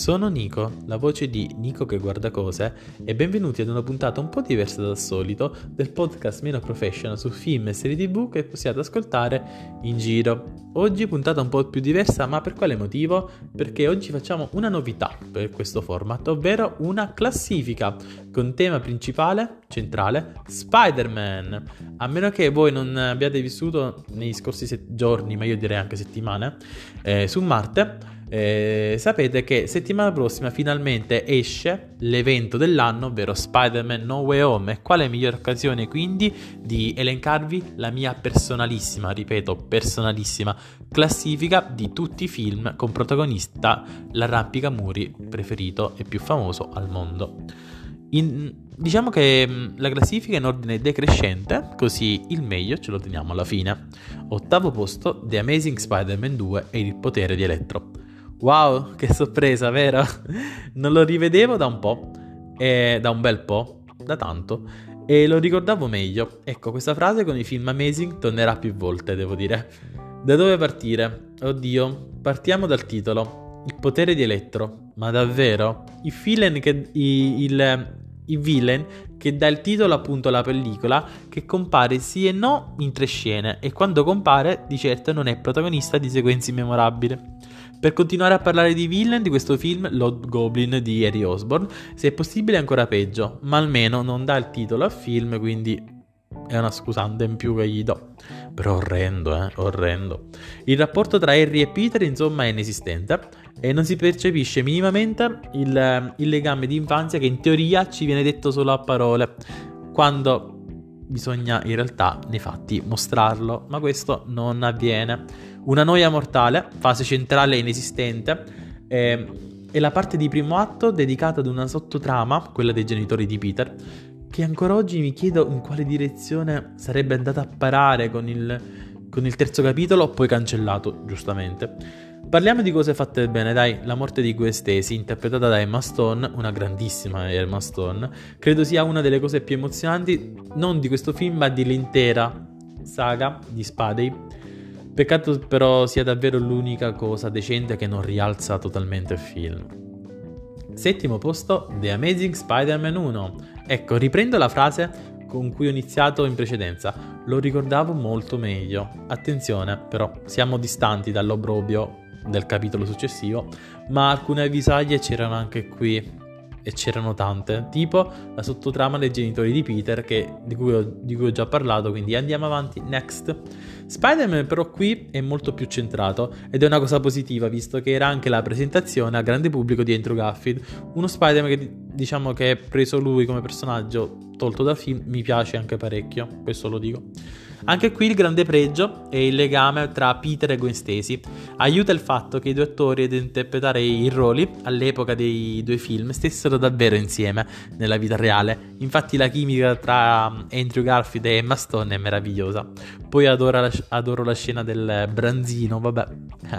Sono Nico, la voce di Nico che guarda cose e benvenuti ad una puntata un po' diversa dal solito del podcast meno professional su film e serie tv che possiate ascoltare in giro. Oggi puntata un po' più diversa, ma per quale motivo? Perché oggi facciamo una novità per questo format, ovvero una classifica con tema principale, centrale, Spider-Man. A meno che voi non abbiate vissuto nei scorsi set- giorni, ma io direi anche settimane, eh, su Marte eh, sapete che settimana prossima finalmente esce l'evento dell'anno, ovvero Spider-Man No Way Home. E quale migliore occasione quindi di elencarvi la mia personalissima, ripeto, personalissima classifica di tutti i film con protagonista l'arrampicamuri preferito e più famoso al mondo. In, diciamo che mm, la classifica è in ordine decrescente, così il meglio ce lo teniamo alla fine. Ottavo posto, The Amazing Spider-Man 2 e il potere di Elettro. Wow, che sorpresa, vero? Non lo rivedevo da un po', e da un bel po', da tanto, e lo ricordavo meglio. Ecco, questa frase con i film Amazing tornerà più volte, devo dire. Da dove partire? Oddio, partiamo dal titolo. Il potere di Elettro. Ma davvero? Il villain che, il, il, il villain che dà il titolo appunto alla pellicola, che compare sì e no in tre scene, e quando compare di certo non è protagonista di sequenze memorabili. Per continuare a parlare di villain di questo film, Lord Goblin di Harry Osborne, se è possibile ancora peggio, ma almeno non dà il titolo al film, quindi è una scusante in più che gli do. Però orrendo, eh, orrendo. Il rapporto tra Harry e Peter, insomma, è inesistente e non si percepisce minimamente il, il legame di infanzia che in teoria ci viene detto solo a parole, quando bisogna in realtà nei fatti mostrarlo, ma questo non avviene. Una noia mortale, fase centrale inesistente, eh, è la parte di primo atto dedicata ad una sottotrama, quella dei genitori di Peter, che ancora oggi mi chiedo in quale direzione sarebbe andata a parare con il, con il terzo capitolo, poi cancellato, giustamente. Parliamo di cose fatte bene, dai, la morte di Stacy, interpretata da Emma Stone, una grandissima Emma Stone, credo sia una delle cose più emozionanti, non di questo film, ma dell'intera saga di Spadey Peccato però sia davvero l'unica cosa decente che non rialza totalmente il film. Settimo posto, The Amazing Spider-Man 1. Ecco, riprendo la frase con cui ho iniziato in precedenza. Lo ricordavo molto meglio. Attenzione, però, siamo distanti dall'obrobio del capitolo successivo, ma alcune avvisaglie c'erano anche qui e c'erano tante, tipo la sottotrama dei genitori di Peter che, di, cui ho, di, cui ho, già parlato, quindi andiamo avanti, next. Spider-Man però qui è molto più centrato ed è una cosa positiva visto che era anche la presentazione a grande pubblico di Andrew Garfield, uno Spider-Man che diciamo che preso lui come personaggio tolto dal film mi piace anche parecchio, questo lo dico. Anche qui il grande pregio è il legame tra Peter e Gwen Stacy. Aiuta il fatto che i due attori ad interpretare i ruoli all'epoca dei due film stessero davvero insieme nella vita reale. Infatti la chimica tra Andrew Garfield e Emma Stone è meravigliosa. Poi adoro la, adoro la scena del branzino, vabbè,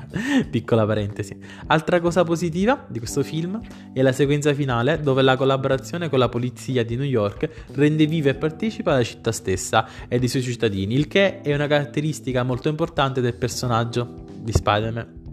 piccola parentesi. Altra cosa positiva di questo film è la sequenza finale dove la collaborazione con la polizia di New York rende viva e partecipa la città stessa e dei suoi cittadini bambini, il che è una caratteristica molto importante del personaggio di Spider-Man.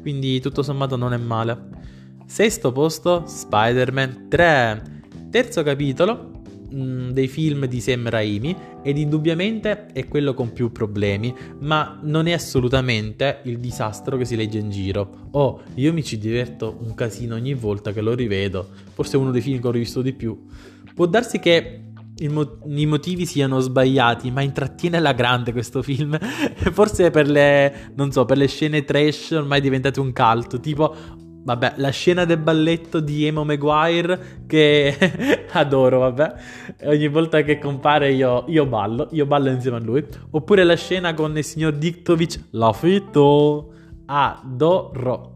Quindi tutto sommato non è male. Sesto posto, Spider-Man 3. Terzo capitolo mh, mm, dei film di Sam Raimi ed indubbiamente è quello con più problemi, ma non è assolutamente il disastro che si legge in giro. Oh, io mi ci diverto un casino ogni volta che lo rivedo, forse è uno dei film che ho rivisto di più. Può darsi che i motivi siano sbagliati, ma intrattiene alla grande questo film. Forse per le, non so, per le scene trash ormai è diventato un cult, tipo Vabbè, la scena del balletto di Emo Maguire che adoro, vabbè. Ogni volta che compare io, io, ballo, io ballo insieme a lui. Oppure la scena con il signor Diktovic, la fito, adoro.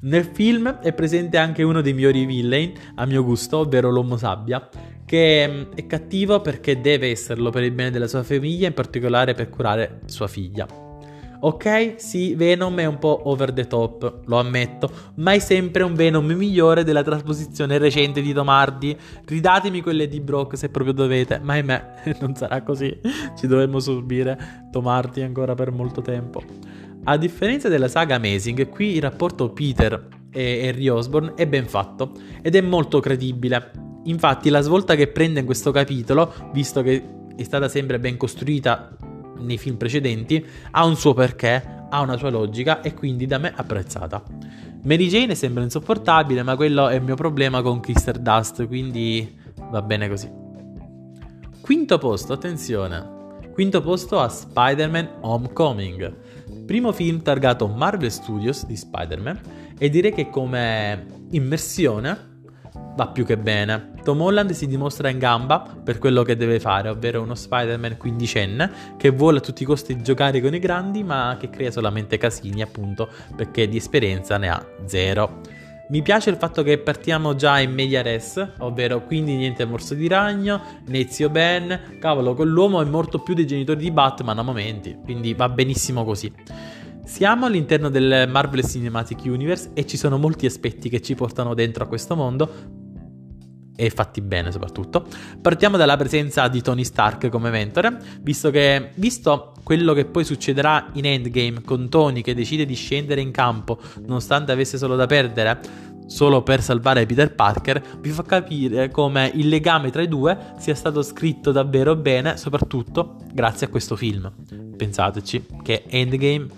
Nel film è presente anche uno dei migliori villain, a mio gusto, ovvero l'Uomo Sabbia, che mm, è cattivo perché deve esserlo per il bene della sua famiglia, in particolare per curare sua figlia. Ok, sì, Venom è un po' over the top, lo ammetto, ma è sempre un Venom migliore della trasposizione recente di Tomardi. Ridatemi quelle di Brock se proprio dovete, ma ahimè, non sarà così. Ci dovremmo subire Tomardi ancora per molto tempo. A differenza della saga Amazing, qui il rapporto Peter e Harry Osborn è ben fatto ed è molto credibile. Infatti la svolta che prende in questo capitolo, visto che è stata sempre ben costruita nei film precedenti, ha un suo perché, ha una sua logica e quindi da me apprezzata. Mary Jane sembra insopportabile, ma quello è il mio problema con Krister Dust, quindi va bene così. Quinto posto, attenzione. Quinto posto a Spider-Man Homecoming. Primo film targato Marvel Studios di Spider-Man e direi che come immersione va più che bene. Tom Holland si dimostra in gamba per quello che deve fare, ovvero uno Spider-Man quindicenne che vuole a tutti i costi giocare con i grandi, ma che crea solamente casini, appunto, perché di esperienza ne ha zero. Mi piace il fatto che partiamo già in media res, ovvero quindi niente morso di ragno, né zio Ben, cavolo, quell'uomo è morto più dei genitori di Batman a momenti, quindi va benissimo così. Siamo all'interno del Marvel Cinematic Universe e ci sono molti aspetti che ci portano dentro a questo mondo, e fatti bene soprattutto. Partiamo dalla presenza di Tony Stark come mentore, visto che visto quello che poi succederà in Endgame con Tony che decide di scendere in campo nonostante avesse solo da perdere solo per salvare Peter Parker, vi fa capire come il legame tra i due sia stato scritto davvero bene, soprattutto grazie a questo film. Pensateci che Endgame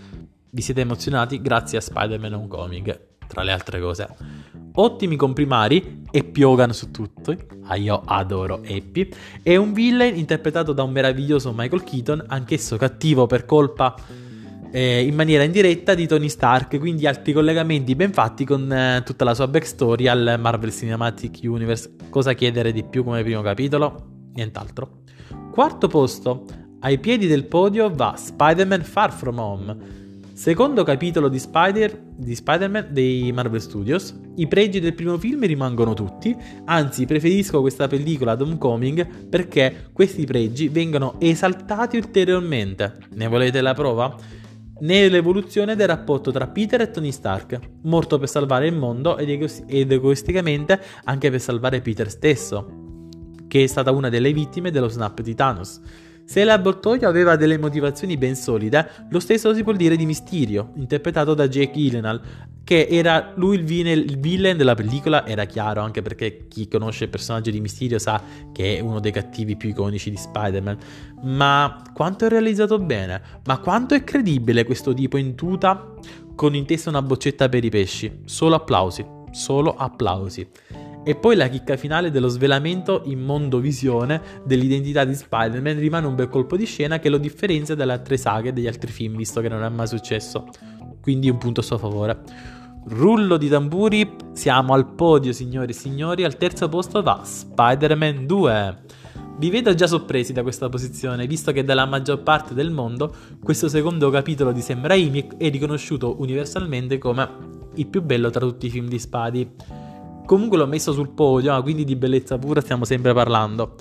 vi siete emozionati grazie a Spider-Man Homecoming, tra le altre cose ottimi comprimari, Happy Hogan su tutto, ah, io adoro Happy, e un villain interpretato da un meraviglioso Michael Keaton, anch'esso cattivo per colpa eh, in maniera indiretta di Tony Stark, quindi altri collegamenti ben fatti con eh, tutta la sua backstory al Marvel Cinematic Universe. Cosa chiedere di più come primo capitolo? Nient'altro. Quarto posto, ai piedi del podio va Spider-Man Far From Home Secondo capitolo di, Spider, di Spider-Man dei Marvel Studios, i pregi del primo film rimangono tutti, anzi preferisco questa pellicola ad Homecoming perché questi pregi vengono esaltati ulteriormente. Ne volete la prova? Nell'evoluzione del rapporto tra Peter e Tony Stark, morto per salvare il mondo ed, ego- ed egoisticamente anche per salvare Peter stesso, che è stata una delle vittime dello snap di Thanos. Se l'avvoltoio aveva delle motivazioni ben solide, lo stesso si può dire di Mysterio, interpretato da Jake Gyllenhaal, che era lui il, vine, il villain della pellicola, era chiaro anche perché chi conosce il personaggio di Mysterio sa che è uno dei cattivi più iconici di Spider-Man. Ma quanto è realizzato bene? Ma quanto è credibile questo tipo in tuta con in testa una boccetta per i pesci? Solo applausi, solo applausi. E poi la chicca finale dello svelamento in mondo visione dell'identità di Spider-Man rimane un bel colpo di scena che lo differenzia dalle altre saghe e dagli altri film, visto che non è mai successo. Quindi un punto a suo favore. Rullo di tamburi, siamo al podio signori e signori, al terzo posto va Spider-Man 2. Vi vedo già sorpresi da questa posizione, visto che dalla maggior parte del mondo questo secondo capitolo di Sam Raimi è riconosciuto universalmente come il più bello tra tutti i film di Spadi. Comunque l'ho messo sul podio, ah, quindi di bellezza pura stiamo sempre parlando.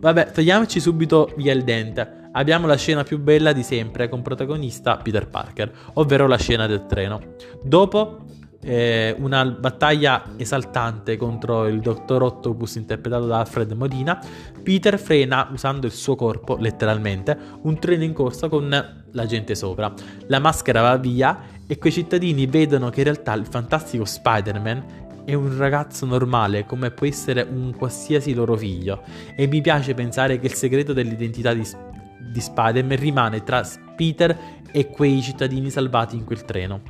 Vabbè, togliamoci subito via il dente. Abbiamo la scena più bella di sempre con protagonista Peter Parker, ovvero la scena del treno. Dopo eh, una battaglia esaltante contro il Dottor Octopus interpretato da Alfred Modina, Peter frena usando il suo corpo, letteralmente, un treno in corsa con la gente sopra. La maschera va via e quei cittadini vedono che in realtà il fantastico Spider-Man è un ragazzo normale come può essere un qualsiasi loro figlio. E mi piace pensare che il segreto dell'identità di, di Spider-Man rimane tra Peter e quei cittadini salvati in quel treno.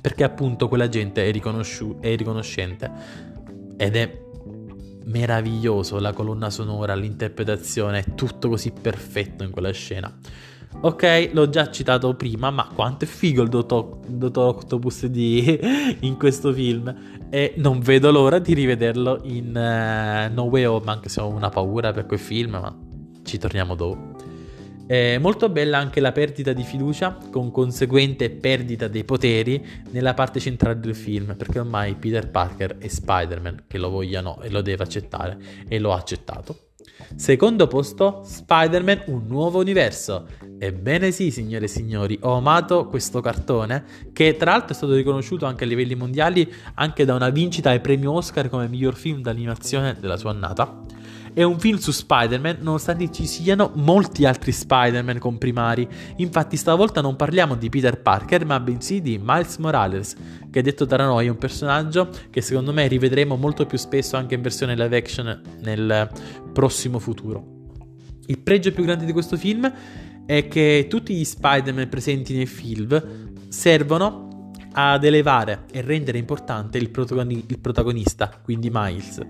Perché appunto quella gente è, riconosciu- è riconoscente. Ed è meraviglioso la colonna sonora, l'interpretazione, è tutto così perfetto in quella scena. Ok, l'ho già citato prima, ma quanto è figo il Dottor, Octopus di, in questo film. E non vedo l'ora di rivederlo in uh, No Way Home, anche se ho una paura per quel film, ma ci torniamo dopo. È molto bella anche la perdita di fiducia con conseguente perdita dei poteri nella parte centrale del film, perché ormai Peter Parker è Spider-Man che lo vogliano e lo deve accettare e lo ha accettato. Secondo posto, Spider-Man Un nuovo universo. Ebbene sì, signore e signori, ho amato questo cartone, che tra l'altro è stato riconosciuto anche a livelli mondiali, anche da una vincita ai premi Oscar come miglior film d'animazione della sua annata. È un film su Spider-Man, nonostante ci siano molti altri Spider-Man comprimari. Infatti, stavolta non parliamo di Peter Parker, ma bensì di Miles Morales, che detto tra noi è un personaggio che secondo me rivedremo molto più spesso anche in versione live action nel prossimo futuro. Il pregio più grande di questo film è che tutti gli Spider-Man presenti nel film servono ad elevare e rendere importante il, protagoni- il, protagonista, quindi Miles.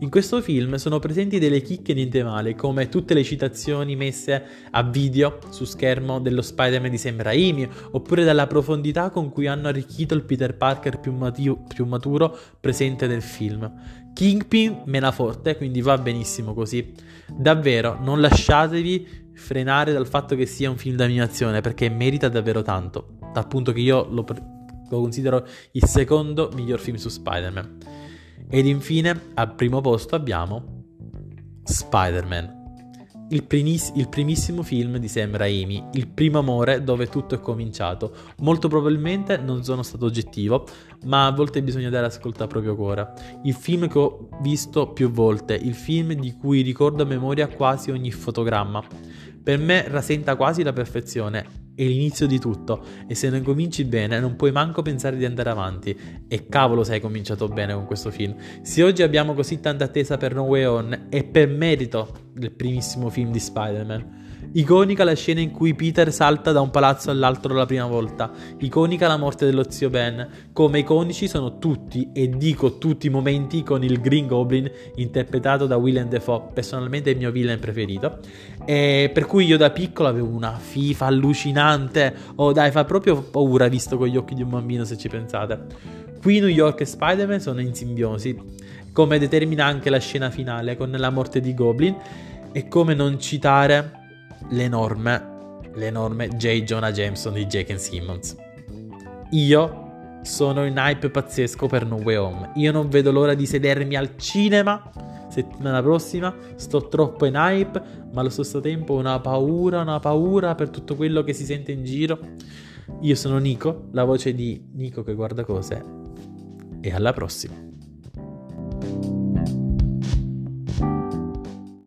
In questo film sono presenti delle chicche niente male, come tutte le citazioni messe a video su schermo dello Spider-Man di Sam Raimi, oppure dalla profondità con cui hanno arricchito il Peter Parker più, matu- più maturo presente nel film. Kingpin mena forte, quindi va benissimo così. Davvero, non lasciatevi frenare dal fatto che sia un film d'animazione, perché merita davvero tanto. Dal punto che io lo lo considero il secondo miglior film su Spider-Man. Ed infine, al primo posto abbiamo Spider-Man. Il, primis- il, primissimo film di Sam Raimi, il primo amore dove tutto è cominciato. Molto probabilmente non sono stato oggettivo, ma a volte bisogna dare ascolto al proprio cuore. Il film che ho visto più volte, il film di cui ricordo a memoria quasi ogni fotogramma. Per me rasenta quasi la perfezione è l'inizio di tutto e se non cominci bene non puoi manco pensare di andare avanti. E cavolo se hai cominciato bene con questo film. Se oggi abbiamo così tanta attesa per No Way On è per merito del primissimo film di Spider-Man. Iconica la scena in cui Peter salta da un palazzo all'altro la prima volta. Iconica la morte dello zio Ben. Come iconici sono tutti, e dico tutti i momenti con il Green Goblin interpretato da Willem Dafoe, personalmente il mio villain preferito. E per cui io da piccolo avevo una FIFA allucinante. Oh dai, fa proprio paura visto con gli occhi di un bambino se ci pensate. Qui New York e Spider-Man sono in simbiosi, come determina anche la scena finale con la morte di Goblin. E come non citare l'enorme, l'enorme J. Jonah Jameson di Jake Simmons. Io sono in hype pazzesco per No Way Home. Io non vedo l'ora di sedermi al cinema settimana prossima. Sto troppo in hype, ma allo stesso tempo una paura, una paura per tutto quello che si sente in giro. Io sono Nico, la voce di Nico che guarda cose. E alla prossima.